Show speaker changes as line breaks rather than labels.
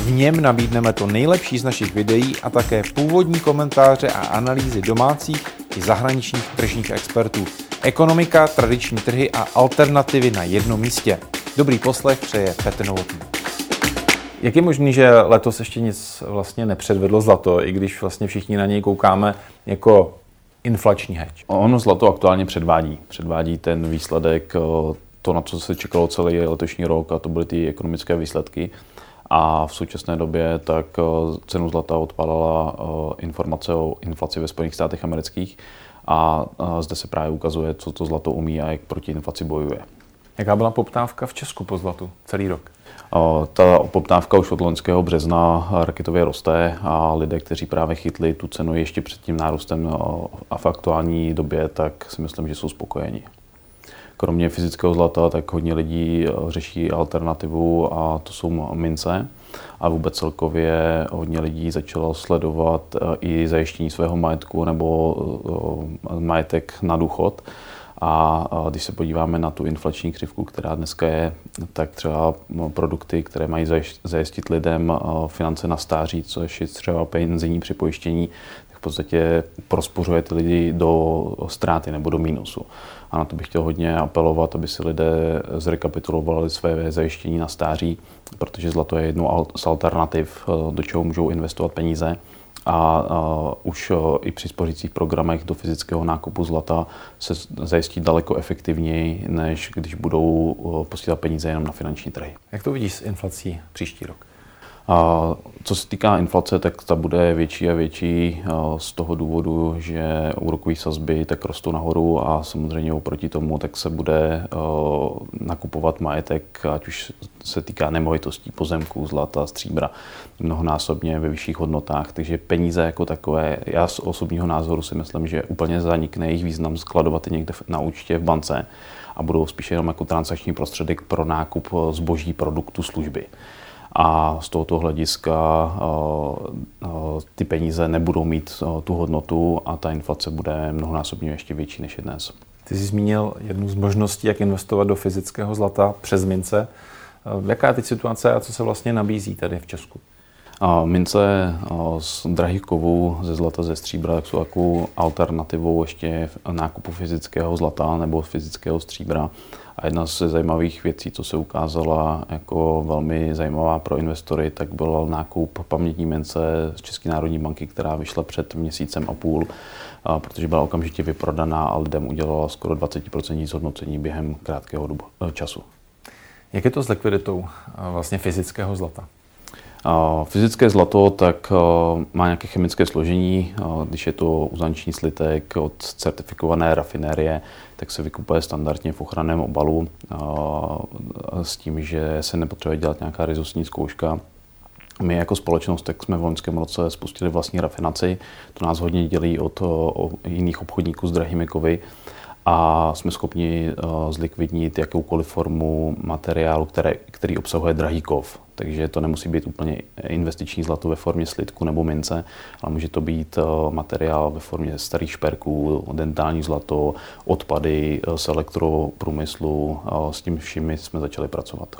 V něm nabídneme to nejlepší z našich videí a také původní komentáře a analýzy domácích i zahraničních tržních expertů. Ekonomika, tradiční trhy a alternativy na jednom místě. Dobrý poslech přeje Petr Novotný. Jak je možné, že letos ještě nic vlastně nepředvedlo zlato, i když vlastně všichni na něj koukáme jako inflační hedge?
Ono zlato aktuálně předvádí. Předvádí ten výsledek, to, na co se čekalo celý letošní rok, a to byly ty ekonomické výsledky. A v současné době tak cenu zlata odpadala informace o inflaci ve Spojených státech amerických a zde se právě ukazuje, co to zlato umí a jak proti inflaci bojuje.
Jaká byla poptávka v Česku po zlatu celý rok?
Ta poptávka už od loňského března raketově roste a lidé, kteří právě chytli tu cenu ještě před tím nárůstem a v aktuální době, tak si myslím, že jsou spokojeni. Kromě fyzického zlata, tak hodně lidí řeší alternativu a to jsou mince. A vůbec celkově hodně lidí začalo sledovat i zajištění svého majetku nebo majetek na důchod. A když se podíváme na tu inflační křivku, která dneska je, tak třeba produkty, které mají zajistit lidem finance na stáří, což je třeba penzijní připojištění, v podstatě prospořuje ty lidi do ztráty nebo do mínusu. A na to bych chtěl hodně apelovat, aby si lidé zrekapitulovali své zajištění na stáří, protože zlato je jednou z alternativ, do čeho můžou investovat peníze a už uh, i při spořících programech do fyzického nákupu zlata se zajistí daleko efektivněji, než když budou uh, posílat peníze jenom na finanční trhy.
Jak to vidíš s inflací příští rok?
A co se týká inflace, tak ta bude větší a větší z toho důvodu, že úrokové sazby tak rostou nahoru a samozřejmě oproti tomu tak se bude nakupovat majetek, ať už se týká nemovitostí, pozemků, zlata, stříbra, mnohonásobně ve vyšších hodnotách. Takže peníze jako takové, já z osobního názoru si myslím, že úplně zanikne jejich význam skladovat někde na účtě v bance a budou spíše jenom jako transakční prostředek pro nákup zboží, produktu, služby a z tohoto hlediska ty peníze nebudou mít tu hodnotu a ta inflace bude mnohonásobně ještě větší než je dnes.
Ty jsi zmínil jednu z možností, jak investovat do fyzického zlata přes mince. Jaká je teď situace a co se vlastně nabízí tady v Česku?
A mince z drahých kovů, ze zlata, ze stříbra, jsou takovou alternativou ještě nákupu fyzického zlata nebo fyzického stříbra. A jedna z zajímavých věcí, co se ukázala jako velmi zajímavá pro investory, tak byl nákup pamětní mince z České národní banky, která vyšla před měsícem a půl, protože byla okamžitě vyprodaná a lidem udělala skoro 20% zhodnocení během krátkého dobu, e, času.
Jak je to s likviditou vlastně fyzického zlata?
Fyzické zlato tak má nějaké chemické složení. Když je to uzanční slitek od certifikované rafinérie, tak se vykupuje standardně v ochranném obalu s tím, že se nepotřebuje dělat nějaká rizostní zkouška. My jako společnost tak jsme v loňském roce spustili vlastní rafinaci. To nás hodně dělí od jiných obchodníků s drahými kovy a jsme schopni zlikvidnit jakoukoliv formu materiálu, které, který obsahuje drahý kov. Takže to nemusí být úplně investiční zlato ve formě slitku nebo mince, ale může to být eh, materiál ve formě starých šperků, dentální zlato, odpady eh, z elektroprůmyslu. Eh, s tím všimi jsme začali pracovat.